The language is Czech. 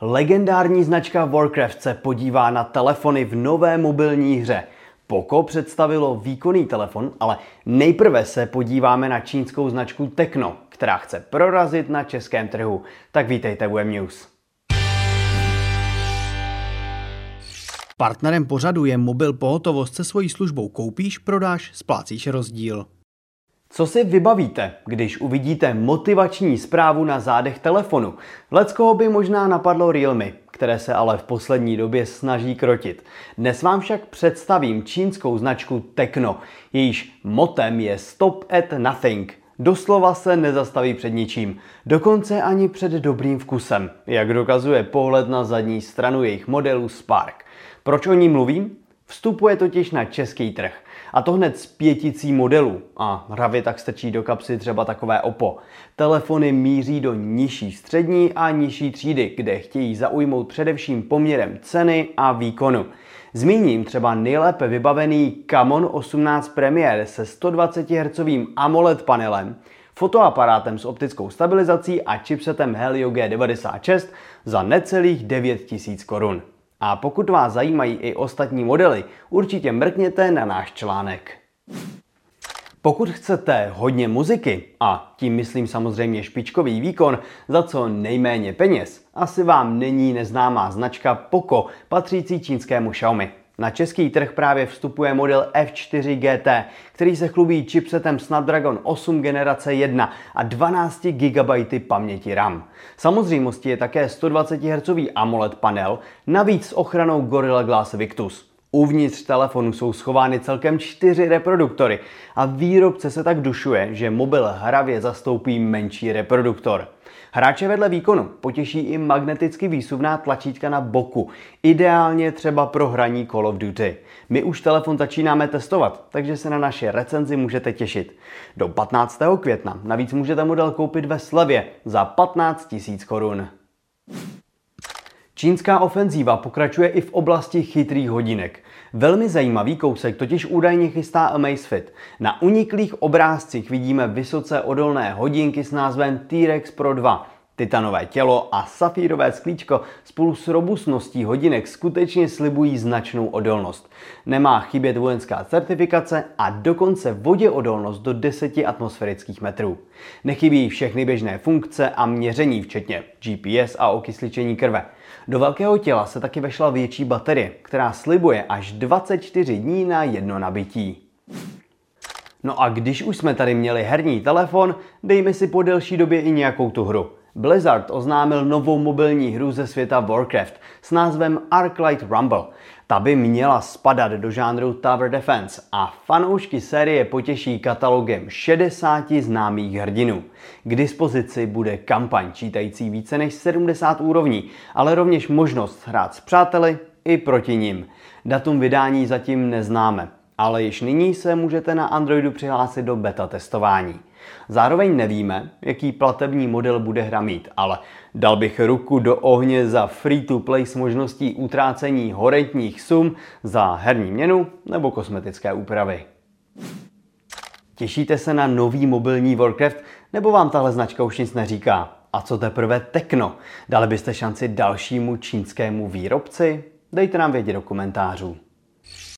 Legendární značka Warcraft se podívá na telefony v nové mobilní hře. Poco představilo výkonný telefon, ale nejprve se podíváme na čínskou značku Tecno, která chce prorazit na českém trhu. Tak vítejte u M-News. Partnerem pořadu je mobil pohotovost se svojí službou koupíš, prodáš, splácíš rozdíl. Co si vybavíte, když uvidíte motivační zprávu na zádech telefonu? Leckoho by možná napadlo Realme, které se ale v poslední době snaží krotit. Dnes vám však představím čínskou značku Tecno. Jejíž motem je Stop at Nothing. Doslova se nezastaví před ničím, dokonce ani před dobrým vkusem, jak dokazuje pohled na zadní stranu jejich modelu Spark. Proč o ní mluvím? Vstupuje totiž na český trh. A to hned z pěticí modelů. A hravě tak strčí do kapsy třeba takové OPPO. Telefony míří do nižší střední a nižší třídy, kde chtějí zaujmout především poměrem ceny a výkonu. Zmíním třeba nejlépe vybavený Camon 18 Premier se 120 Hz AMOLED panelem, fotoaparátem s optickou stabilizací a chipsetem Helio G96 za necelých 9000 korun. A pokud vás zajímají i ostatní modely, určitě mrkněte na náš článek. Pokud chcete hodně muziky, a tím myslím samozřejmě špičkový výkon, za co nejméně peněz, asi vám není neznámá značka Poco patřící čínskému Xiaomi. Na český trh právě vstupuje model F4 GT, který se chlubí chipsetem Snapdragon 8 generace 1 a 12 GB paměti RAM. Samozřejmostí je také 120 Hz AMOLED panel, navíc s ochranou Gorilla Glass Victus. Uvnitř telefonu jsou schovány celkem čtyři reproduktory a výrobce se tak dušuje, že mobil hravě zastoupí menší reproduktor. Hráče vedle výkonu potěší i magneticky výsuvná tlačítka na boku, ideálně třeba pro hraní Call of Duty. My už telefon začínáme testovat, takže se na naše recenzi můžete těšit. Do 15. května navíc můžete model koupit ve slevě za 15 000 korun. Čínská ofenzíva pokračuje i v oblasti chytrých hodinek. Velmi zajímavý kousek totiž údajně chystá Amazfit. Na uniklých obrázcích vidíme vysoce odolné hodinky s názvem T-Rex Pro 2. Titanové tělo a safírové sklíčko spolu s robustností hodinek skutečně slibují značnou odolnost. Nemá chybět vojenská certifikace a dokonce voděodolnost do 10 atmosférických metrů. Nechybí všechny běžné funkce a měření, včetně GPS a okysličení krve. Do velkého těla se taky vešla větší baterie, která slibuje až 24 dní na jedno nabití. No a když už jsme tady měli herní telefon, dejme si po delší době i nějakou tu hru. Blizzard oznámil novou mobilní hru ze světa Warcraft s názvem Arclight Rumble. Ta by měla spadat do žánru Tower Defense a fanoušky série potěší katalogem 60 známých hrdinů. K dispozici bude kampaň čítající více než 70 úrovní, ale rovněž možnost hrát s přáteli i proti nim. Datum vydání zatím neznáme, ale již nyní se můžete na Androidu přihlásit do beta testování. Zároveň nevíme, jaký platební model bude hra mít, ale dal bych ruku do ohně za free-to-play s možností utrácení horentních sum za herní měnu nebo kosmetické úpravy. Těšíte se na nový mobilní Warcraft, nebo vám tahle značka už nic neříká? A co teprve Tekno? Dali byste šanci dalšímu čínskému výrobci? Dejte nám vědět do komentářů.